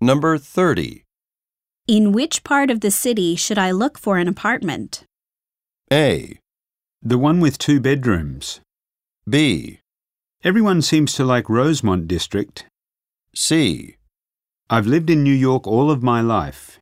Number 30. In which part of the city should I look for an apartment? A. The one with two bedrooms. B. Everyone seems to like Rosemont District. C. I've lived in New York all of my life.